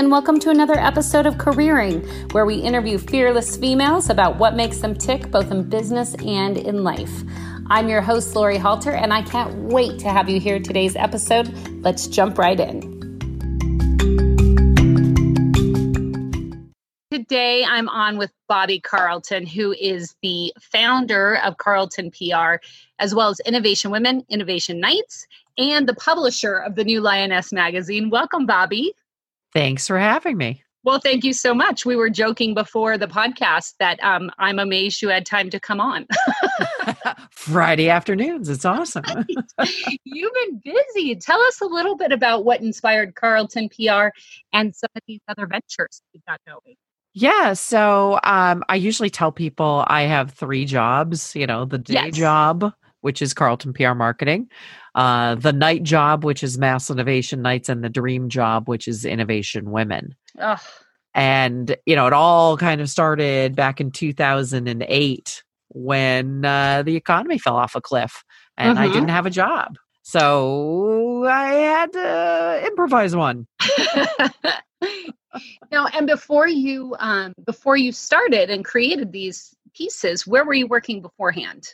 and welcome to another episode of Careering, where we interview fearless females about what makes them tick both in business and in life. I'm your host, Lori Halter, and I can't wait to have you hear today's episode. Let's jump right in. Today, I'm on with Bobbie Carlton, who is the founder of Carlton PR, as well as Innovation Women, Innovation Nights, and the publisher of the new Lioness magazine. Welcome, Bobbie. Thanks for having me. Well, thank you so much. We were joking before the podcast that um, I'm amazed you had time to come on. Friday afternoons. It's awesome. You've been busy. Tell us a little bit about what inspired Carlton PR and some of these other ventures you've got going. Yeah. So um, I usually tell people I have three jobs, you know, the day yes. job, which is Carlton PR marketing, uh, the night job, which is Mass Innovation Nights, and the dream job, which is Innovation Women. Ugh. And, you know, it all kind of started back in 2008 when uh, the economy fell off a cliff and mm-hmm. I didn't have a job. So I had to improvise one. now, and before you um, before you started and created these pieces, where were you working beforehand?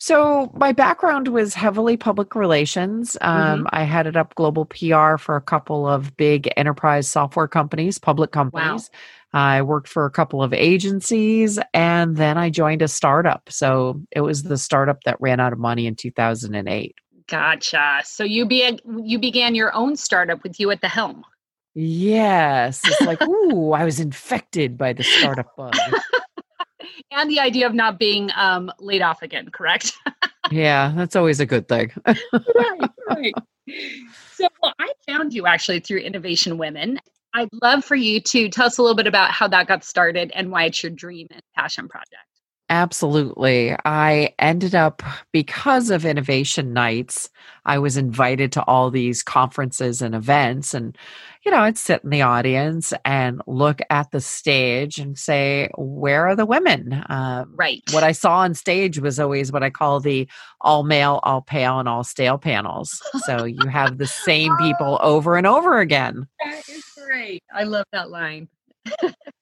So my background was heavily public relations. Um, mm-hmm. I headed up global PR for a couple of big enterprise software companies, public companies. Wow. I worked for a couple of agencies, and then I joined a startup. So it was the startup that ran out of money in 2008. Gotcha. So you be you began your own startup with you at the helm. Yes, it's like ooh, I was infected by the startup bug and the idea of not being um, laid off again, correct? yeah, that's always a good thing. right, right. So, well, I found you actually through Innovation Women. I'd love for you to tell us a little bit about how that got started and why it's your dream and passion project. Absolutely. I ended up, because of Innovation Nights, I was invited to all these conferences and events. And, you know, I'd sit in the audience and look at the stage and say, where are the women? Um, right. What I saw on stage was always what I call the all male, all pale, and all stale panels. So you have the same people over and over again. That is great. I love that line.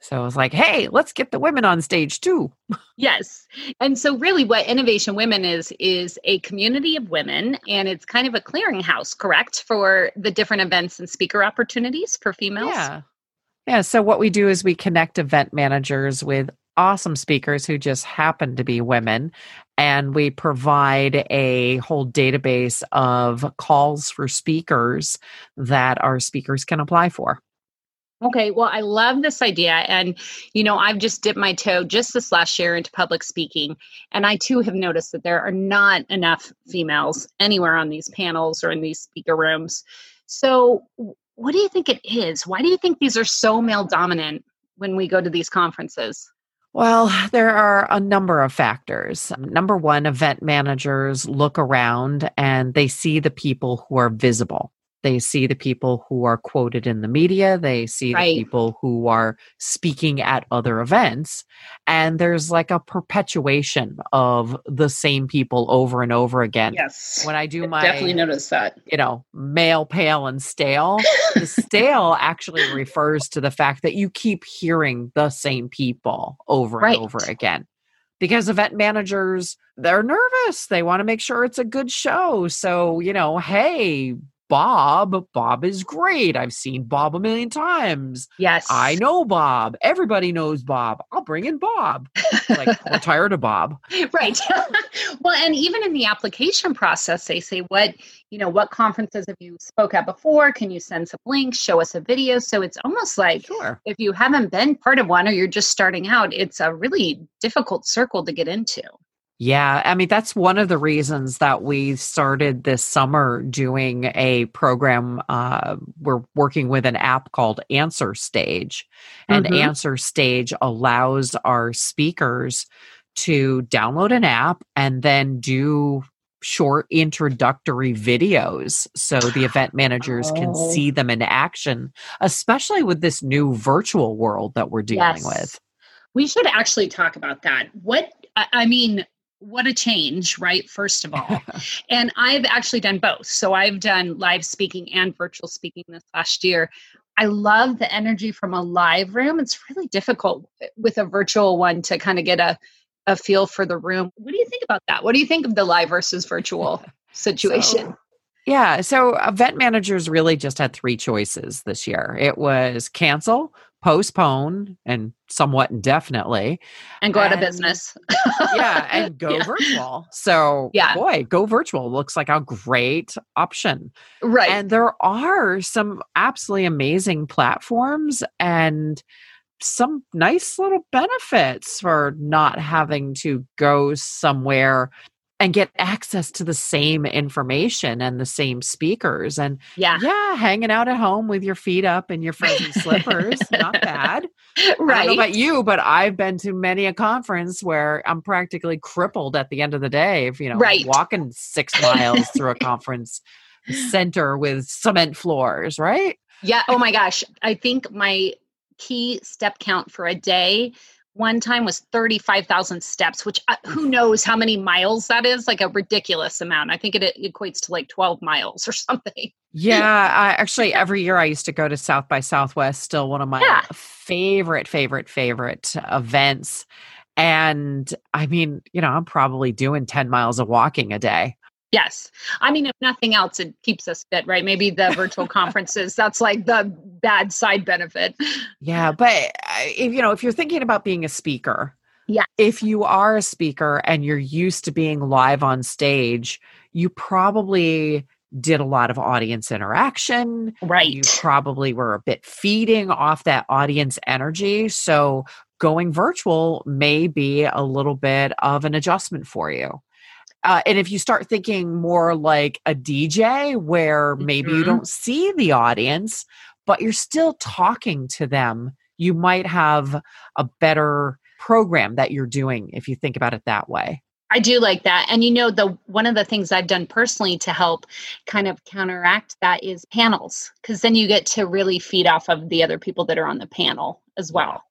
so I was like, hey, let's get the women on stage too. yes. And so really what Innovation Women is is a community of women and it's kind of a clearinghouse, correct, for the different events and speaker opportunities for females? Yeah. Yeah, so what we do is we connect event managers with awesome speakers who just happen to be women and we provide a whole database of calls for speakers that our speakers can apply for. Okay, well, I love this idea. And, you know, I've just dipped my toe just this last year into public speaking. And I too have noticed that there are not enough females anywhere on these panels or in these speaker rooms. So, what do you think it is? Why do you think these are so male dominant when we go to these conferences? Well, there are a number of factors. Number one, event managers look around and they see the people who are visible. They see the people who are quoted in the media. They see right. the people who are speaking at other events. And there's like a perpetuation of the same people over and over again. Yes. When I do my definitely notice that. You know, male, pale, and stale. the stale actually refers to the fact that you keep hearing the same people over right. and over again because event managers they're nervous they want to make sure it's a good show so you know hey Bob. Bob is great. I've seen Bob a million times. Yes. I know Bob. Everybody knows Bob. I'll bring in Bob. like, we're tired of Bob. Right. well, and even in the application process, they say, what, you know, what conferences have you spoke at before? Can you send some links? Show us a video. So it's almost like sure. if you haven't been part of one or you're just starting out, it's a really difficult circle to get into. Yeah, I mean, that's one of the reasons that we started this summer doing a program. Uh, we're working with an app called Answer Stage, and mm-hmm. Answer Stage allows our speakers to download an app and then do short introductory videos so the event managers oh. can see them in action, especially with this new virtual world that we're dealing yes. with. We should actually talk about that. What I mean, what a change, right? First of all. and I've actually done both. So I've done live speaking and virtual speaking this last year. I love the energy from a live room. It's really difficult with a virtual one to kind of get a, a feel for the room. What do you think about that? What do you think of the live versus virtual situation? So, yeah. So event managers really just had three choices this year it was cancel, postpone, and somewhat indefinitely. And go and, out of business. yeah. And go yeah. virtual. So, yeah. boy, go virtual looks like a great option. Right. And there are some absolutely amazing platforms and some nice little benefits for not having to go somewhere and get access to the same information and the same speakers and yeah. yeah hanging out at home with your feet up and your fuzzy slippers not bad. Right i don't know about you but i've been to many a conference where i'm practically crippled at the end of the day if you know right. walking six miles through a conference center with cement floors right? Yeah. Oh my gosh. I think my key step count for a day one time was 35,000 steps, which uh, who knows how many miles that is, like a ridiculous amount. I think it, it equates to like 12 miles or something. Yeah, I, actually, every year I used to go to South by Southwest, still one of my yeah. favorite, favorite, favorite events. And I mean, you know, I'm probably doing 10 miles of walking a day. Yes. I mean, if nothing else, it keeps us fit, right? Maybe the virtual conferences, that's like the bad side benefit. Yeah. But uh, if, you know, if you're thinking about being a speaker, yeah. If you are a speaker and you're used to being live on stage, you probably did a lot of audience interaction. Right. You probably were a bit feeding off that audience energy. So going virtual may be a little bit of an adjustment for you. Uh, and if you start thinking more like a DJ, where maybe mm-hmm. you don't see the audience, but you're still talking to them, you might have a better program that you're doing if you think about it that way. I do like that. And you know, the one of the things I've done personally to help kind of counteract that is panels, because then you get to really feed off of the other people that are on the panel as well.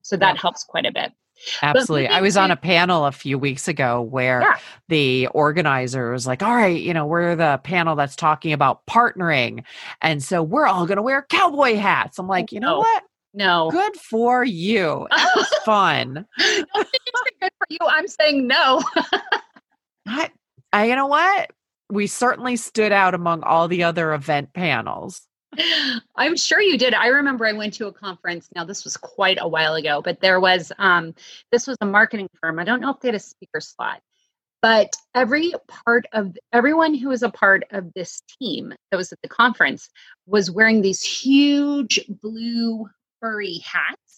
So that yeah. helps quite a bit. Absolutely. I was on a panel a few weeks ago where yeah. the organizer was like, all right, you know, we're the panel that's talking about partnering. And so we're all going to wear cowboy hats. I'm oh, like, you know no. what? No. Good for you. That was fun. good for you. I'm saying no. I, I, you know what? We certainly stood out among all the other event panels. I'm sure you did. I remember I went to a conference. Now this was quite a while ago, but there was um this was a marketing firm. I don't know if they had a speaker slot, but every part of everyone who was a part of this team that was at the conference was wearing these huge blue furry hats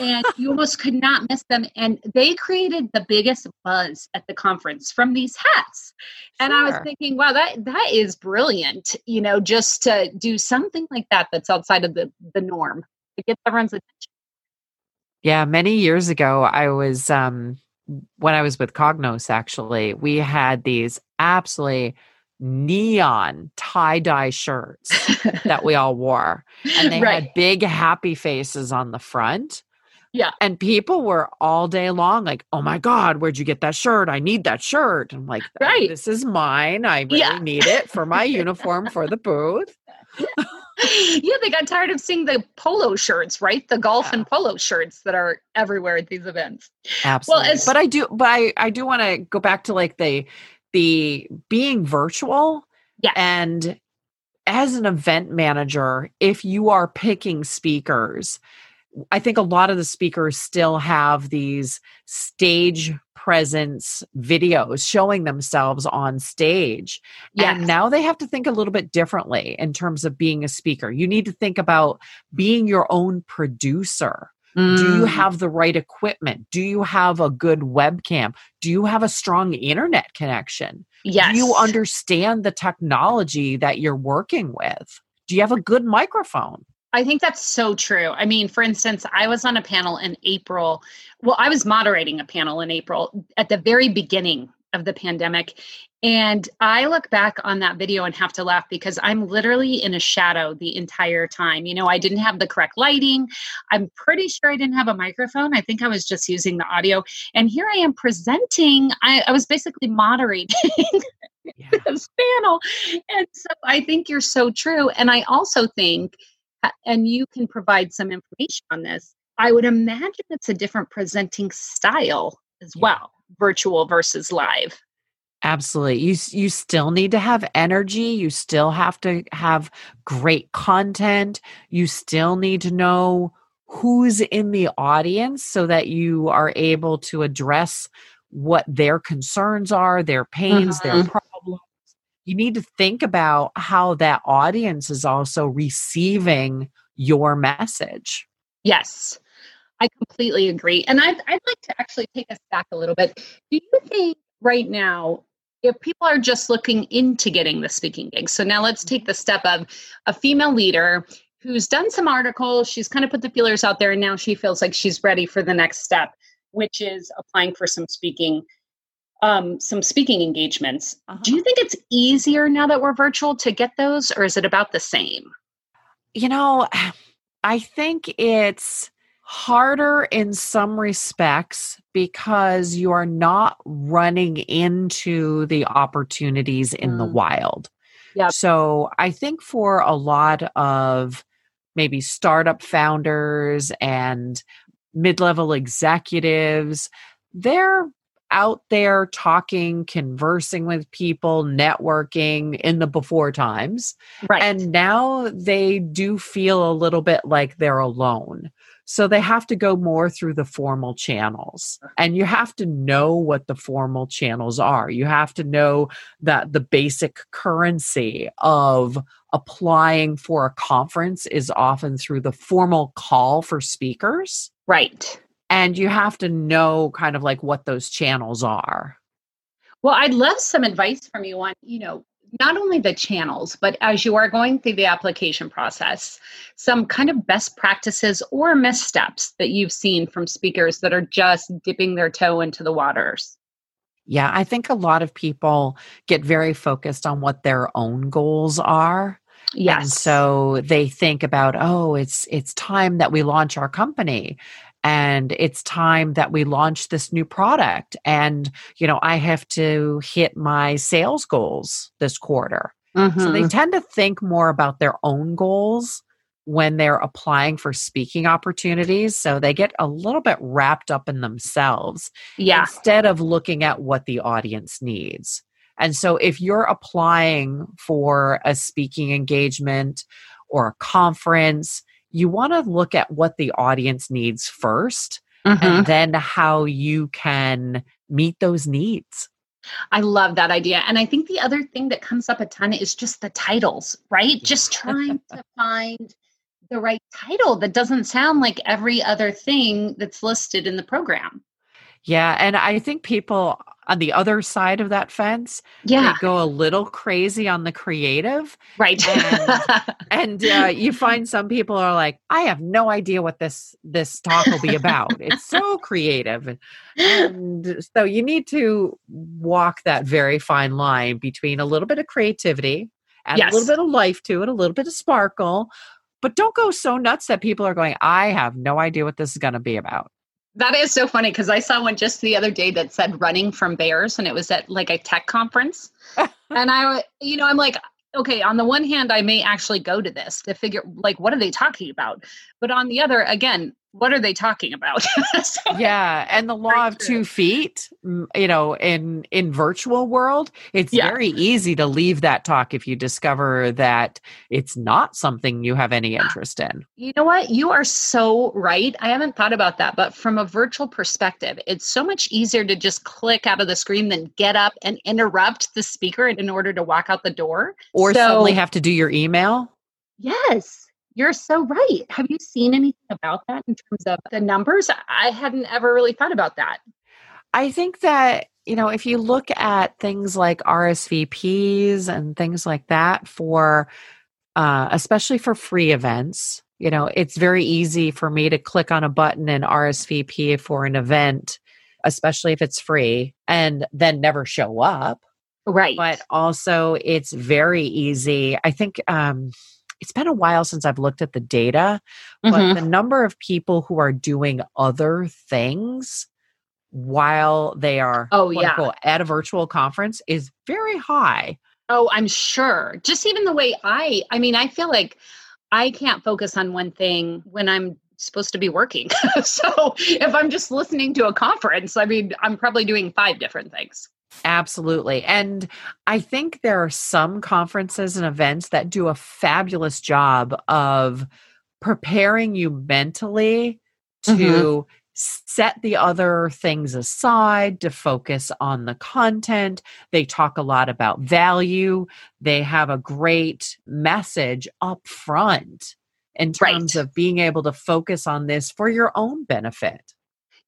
and you almost could not miss them. And they created the biggest buzz at the conference from these hats. And sure. I was thinking, wow, that that is brilliant. You know, just to do something like that that's outside of the the norm to get everyone's attention. Yeah, many years ago, I was um when I was with Cognos. Actually, we had these absolutely neon tie dye shirts that we all wore, and they right. had big happy faces on the front. Yeah. And people were all day long like, oh my God, where'd you get that shirt? I need that shirt. I'm like, right. this is mine. I really yeah. need it for my uniform for the booth. yeah, they got tired of seeing the polo shirts, right? The golf yeah. and polo shirts that are everywhere at these events. Absolutely. Well, as, but I do, but I, I do want to go back to like the, the being virtual. Yeah. And as an event manager, if you are picking speakers, I think a lot of the speakers still have these stage presence videos showing themselves on stage. Yes. And now they have to think a little bit differently in terms of being a speaker. You need to think about being your own producer. Mm. Do you mm. have the right equipment? Do you have a good webcam? Do you have a strong internet connection? Yes. Do you understand the technology that you're working with? Do you have a good microphone? I think that's so true. I mean, for instance, I was on a panel in April. Well, I was moderating a panel in April at the very beginning of the pandemic. And I look back on that video and have to laugh because I'm literally in a shadow the entire time. You know, I didn't have the correct lighting. I'm pretty sure I didn't have a microphone. I think I was just using the audio. And here I am presenting, I, I was basically moderating. Yeah. this panel. And so I think you're so true. And I also think and you can provide some information on this, I would imagine it's a different presenting style as well, virtual versus live. Absolutely. You you still need to have energy, you still have to have great content, you still need to know who's in the audience so that you are able to address what their concerns are, their pains, their Mhm. problems. You need to think about how that audience is also receiving your message. Yes, I completely agree. And I'd, I'd like to actually take us back a little bit. Do you think right now, if people are just looking into getting the speaking gig, so now let's take the step of a female leader who's done some articles, she's kind of put the feelers out there, and now she feels like she's ready for the next step, which is applying for some speaking. Um, some speaking engagements. Do you think it's easier now that we're virtual to get those, or is it about the same? You know, I think it's harder in some respects because you are not running into the opportunities in the Mm. wild. Yep. So I think for a lot of maybe startup founders and mid level executives, they're out there talking, conversing with people, networking in the before times. Right. And now they do feel a little bit like they're alone. So they have to go more through the formal channels. And you have to know what the formal channels are. You have to know that the basic currency of applying for a conference is often through the formal call for speakers. right. And you have to know kind of like what those channels are. Well, I'd love some advice from you on, you know, not only the channels, but as you are going through the application process, some kind of best practices or missteps that you've seen from speakers that are just dipping their toe into the waters. Yeah, I think a lot of people get very focused on what their own goals are. And Yes. so they think about, oh, it's it's time that we launch our company and it's time that we launch this new product and you know, I have to hit my sales goals this quarter. So they Mhm. tend to think more about their own goals when they're applying for speaking opportunities, so they get a little bit wrapped up in themselves yeah. instead of looking at what the audience needs. And so if you're applying for a speaking engagement or a conference, you want to look at what the audience needs 1st Mhm. and then how you can meet those needs. I love that idea. And I think the other thing that comes up a ton is just the titles, right? Just trying to find the right title that doesn't sound like every other thing that's listed in the program. Yeah, and I think people on the other side of that fence, Yeah, go a little crazy on the creative right. and uh, you find some people are like i have no idea what this this talk will be about it's so creative and so you need to walk that very fine line between a little bit of creativity and Yes. a little bit of life to it a little bit of sparkle but don't go so nuts that people are going i have no idea what this is going to be about That is so funny because I saw one just the other day that said running from bears and it was at like a tech conference. and I, you know, I'm like, okay, on the one hand, I may actually go to this to figure like, what are they talking about? But on the other, again, what are they talking about? So- yeah and the law of true. two feet you know in in virtual world it's Yeah. very easy to leave that talk if you discover that it's not something you have any interest in You know what? You are so right. I haven't thought about that, but from a virtual perspective, it's so much easier to just click out of the screen than get up and interrupt the speaker in order to walk out the door. or So- suddenly have to do your email Yes, you're so right. Have you seen anything about that in terms of the numbers? I hadn't ever really thought about that. i think that you know if you look at things like rsvps and things like that for uh, especially for free events you know it's very easy for me to click on a button and rsvp for an event especially if it's free and then never show up Right. but also it's very easy i think um it's been a while since i've looked at the data but Mhm. the number of people who are doing other things while they are Oh, yeah. unquote, at a virtual conference is very high Oh, I'm sure. Just even the way I, I mean, I feel like I can't focus on one thing when I'm supposed to be working. so if I'm just listening to a conference, I mean, I'm probably doing five different things. Absolutely. And I think there are some conferences and events that do a fabulous job of preparing you mentally to mm-hmm. set the other things aside to focus on the content. They talk a lot about value. They have a great message up front in terms right. of being able to focus on this for your own benefit.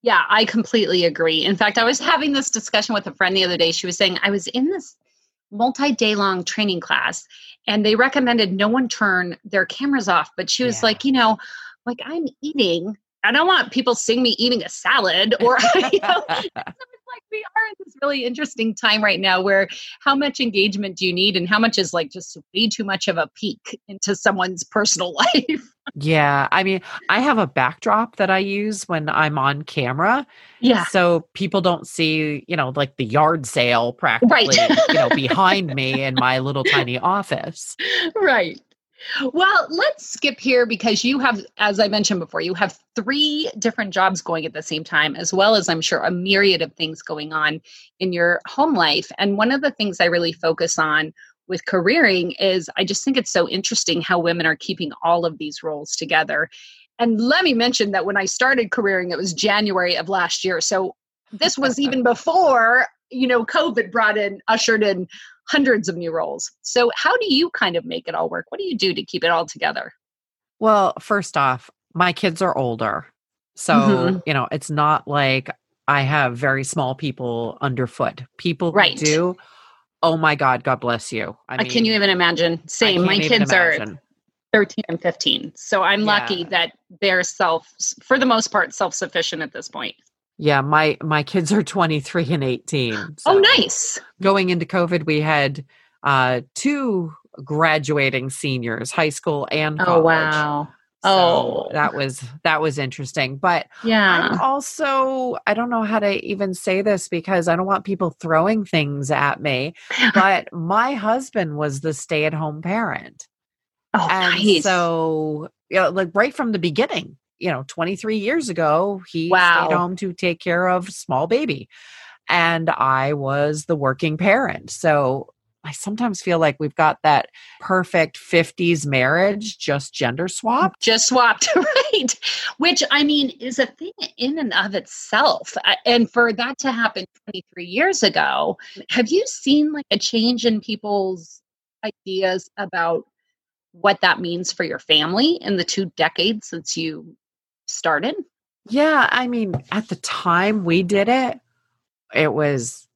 Yeah, I completely agree. In fact, I was having this discussion with a friend the other day. She was saying, I was in this multi day long training class and they recommended no one turn their cameras off. But she was yeah. like, you know, like I'm eating. I don't want people seeing me eating a salad or, you know, like we are in this really interesting time right now where how much engagement do you need and how much is like just way too much of a peek into someone's personal life? Yeah i mean i have a backdrop that i use when i'm on camera yeah. so people don't see you know like the yard sale practically right. you know behind me in my little tiny office. Right well, let's skip here because you have, as I mentioned before, you have three different jobs going at the same time, as well as I'm sure a myriad of things going on in your home life. And one of the things I really focus on with careering is I just think it's so interesting how women are keeping all of these roles together. And let me mention that when I started careering, it was January of last year. So this was even before, you know, COVID brought in, ushered in hundreds of new roles. So, how do you kind of make it all work? What do you do to keep it all together? Well, first off, my kids are older. So, mm-hmm. you know, it's not like I have very small people underfoot. People right. do. Oh my God, God bless you. I mean, can you even imagine? Same. My kids are 13 and 15. So I'm yeah. lucky that they're self, for the most part, self sufficient at this point. Yeah, my my kids are 23 and 18. So oh, nice. Going into COVID, we had uh two graduating seniors, high school and oh, college. Oh wow. So oh, that was that was interesting. But yeah, I'm also I don't know how to even say this because I don't want people throwing things at me. but my husband was the stay-at-home parent. Oh, and nice. so you know, like right from the beginning, you know 23 years ago he wow. stayed home to take care of small baby and i was the working parent. So i sometimes feel like we've got that perfect 50s marriage just gender swapped just swapped right. Which i mean is a thing in and of itself. And for that to happen 23 years ago have you seen like a change in people's ideas about what that means for your family in the two decades since you started? Yeah, I mean, at the time we did it, it was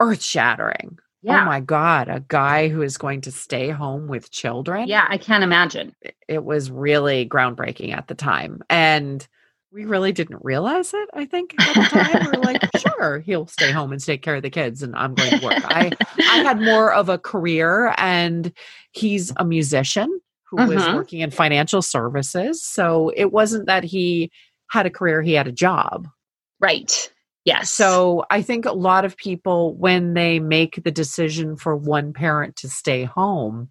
earth shattering. Oh yeah. Oh my God, a guy who is going to stay home with children. Yeah, I can't imagine. It was really groundbreaking at the time. And we really didn't realize it, I think, at the time. we are like, sure, he'll stay home and take care of the kids and I'm going to work. I I had more of a career and he's a musician who was mm-hmm. working in financial services. So it wasn't that he had a career, he had a job. Right. Yes. So I think a lot of people, when they make the decision for one parent to stay home,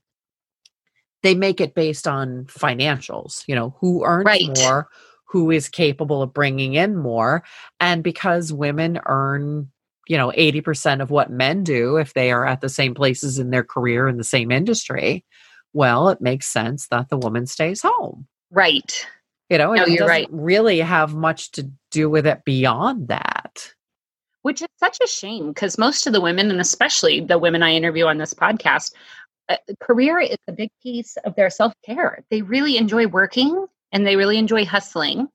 they make it based on financials, you know, who earns right. more, who is capable of bringing in more. And because women earn, you know, 80% of what men do if they are at the same places in their career in the same industry, well, it makes sense that the woman stays home. Right. You know, no, it doesn't right. really have much to do with it beyond that. Which is such a shame because most of the women, and especially the women I interview on this podcast, uh, career is a big piece of their self care. They really enjoy working and they really enjoy hustling.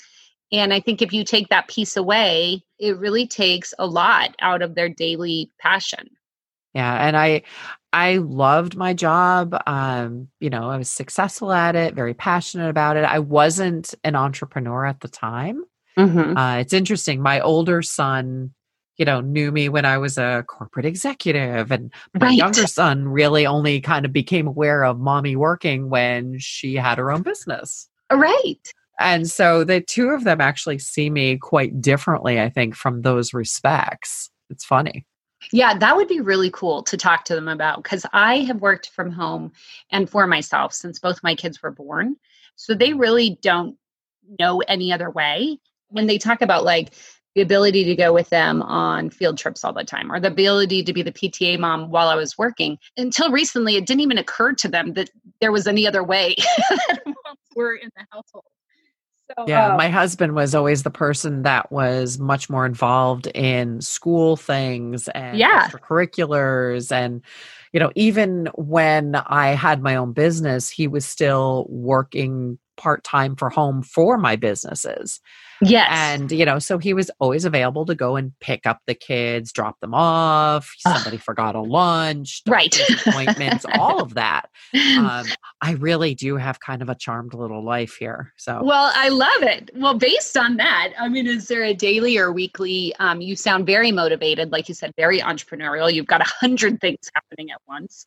And I think if you take that piece away, it really takes a lot out of their daily passion. Yeah, and I I loved my job. Um, you know, I was successful at it, very passionate about it. I wasn't an entrepreneur at the time. Mm-hmm. Uh, it's interesting. My older son, you know, knew me when I was a corporate executive, and my right. younger son really only kind of became aware of mommy working when she had her own business. Right. And so the two of them actually see me quite differently, I think, from those respects. It's funny. Yeah, that would be really cool to talk to them about because I have worked from home and for myself since both my kids were born. So they really don't know any other way. When they talk about like the ability to go with them on field trips all the time or the ability to be the PTA mom while I was working. Until recently, it didn't even occur to them that there was any other way that moms were in the household. So, yeah, um, my husband was always the person that was much more involved in school things and yeah. extracurriculars and you know even when I had my own business he was still working part-time for home for my businesses Yes. And, you know, so he was always available to go and pick up the kids, drop them off. Somebody forgot a lunch, right. appointments, all of that. Um, I really do have kind of a charmed little life here. So, well, I love it. Well, based on that, I mean, is there a daily or weekly? Um, you sound very motivated, like you said, very entrepreneurial. You've got a hundred things happening at once.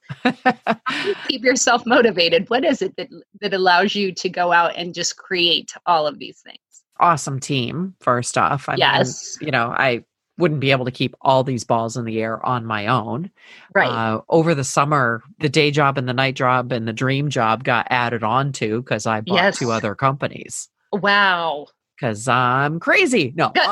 you keep yourself motivated? What is it that, that allows you to go out and just create all of these things? Awesome team, first off. I yes. Mean, you know, I wouldn't be able to keep all these balls in the air on my own. Right. Uh, over the summer, the day job and the night job and the dream job got added on to because I bought yes. two other companies. Wow. Because I'm crazy. No.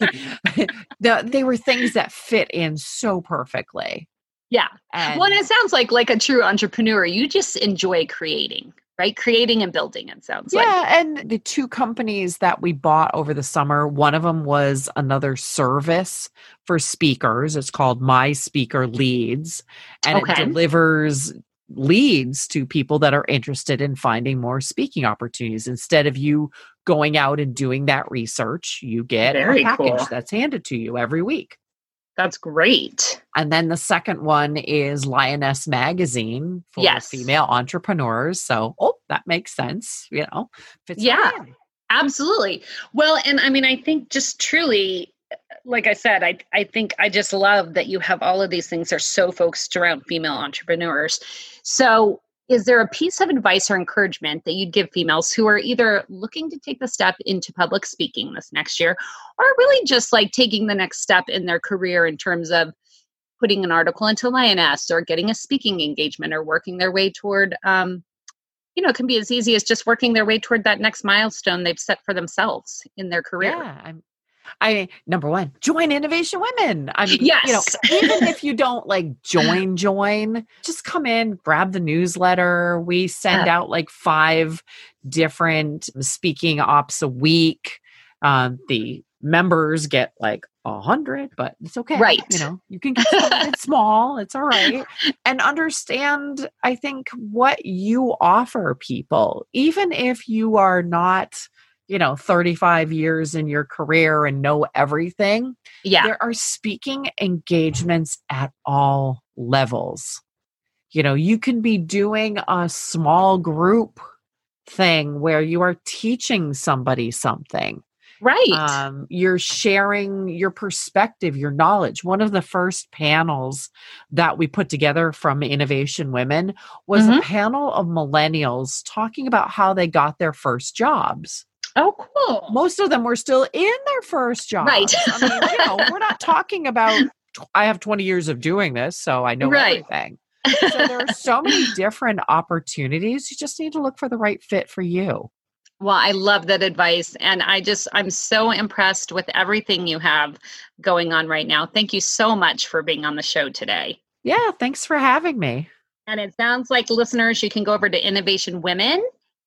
Uh, the, they were things that fit in so perfectly. Yeah. And, well, and it sounds like like a true entrepreneur. You just enjoy creating right? Creating and building, it sounds yeah, like. Yeah. And the two companies that we bought over the summer, one of them was another service for speakers. It's called My Speaker Leads, and okay. it delivers leads to people that are interested in finding more speaking opportunities. Instead of you going out and doing that research, you get Very a package cool. that's handed to you every week. That's great. And then the second one is Lioness Magazine for yes. female entrepreneurs. So, oh, that makes sense. You know, yeah, absolutely. Well, and I mean, I think just truly, like I said, I I think I just love that you have all of these things are so focused around female entrepreneurs. So is there a piece of advice or encouragement that you'd give females who are either looking to take the step into public speaking this next year or really just like taking the next step in their career in terms of putting an article into lioness or getting a speaking engagement or working their way toward um, you know it can be as easy as just working their way toward that next milestone they've set for themselves in their career. Yeah I'm- I number one, join Innovation Women. I mean, yes. you know, even if you don't like join, join, just come in, grab the newsletter. We send out like five different speaking ops a week. Um, the members get like a hundred, but it's okay. Right. You know, you can get small. It's all right. And understand, I think, what you offer people, even if you are not you know 35 years in your career and know everything yeah. there are speaking engagements at all levels. You know you can be doing a small group thing where you are teaching somebody something. Right. Um, you're sharing your perspective your knowledge. One of the first panels that we put together from innovation women was mm-hmm. a panel of millennials talking about how they got their first jobs Oh, cool. Most of them were still in their first job. Right. I mean, you know, we're not talking about, I have 20 years of doing this, so I know right. everything. so there are so many different opportunities. You just need to look for the right fit for you. Well, I love that advice. And I just, I'm so impressed with everything you have going on right now. Thank you so much for being on the show today. Yeah, thanks for having me. And it sounds like listeners, you can go over to Innovation Women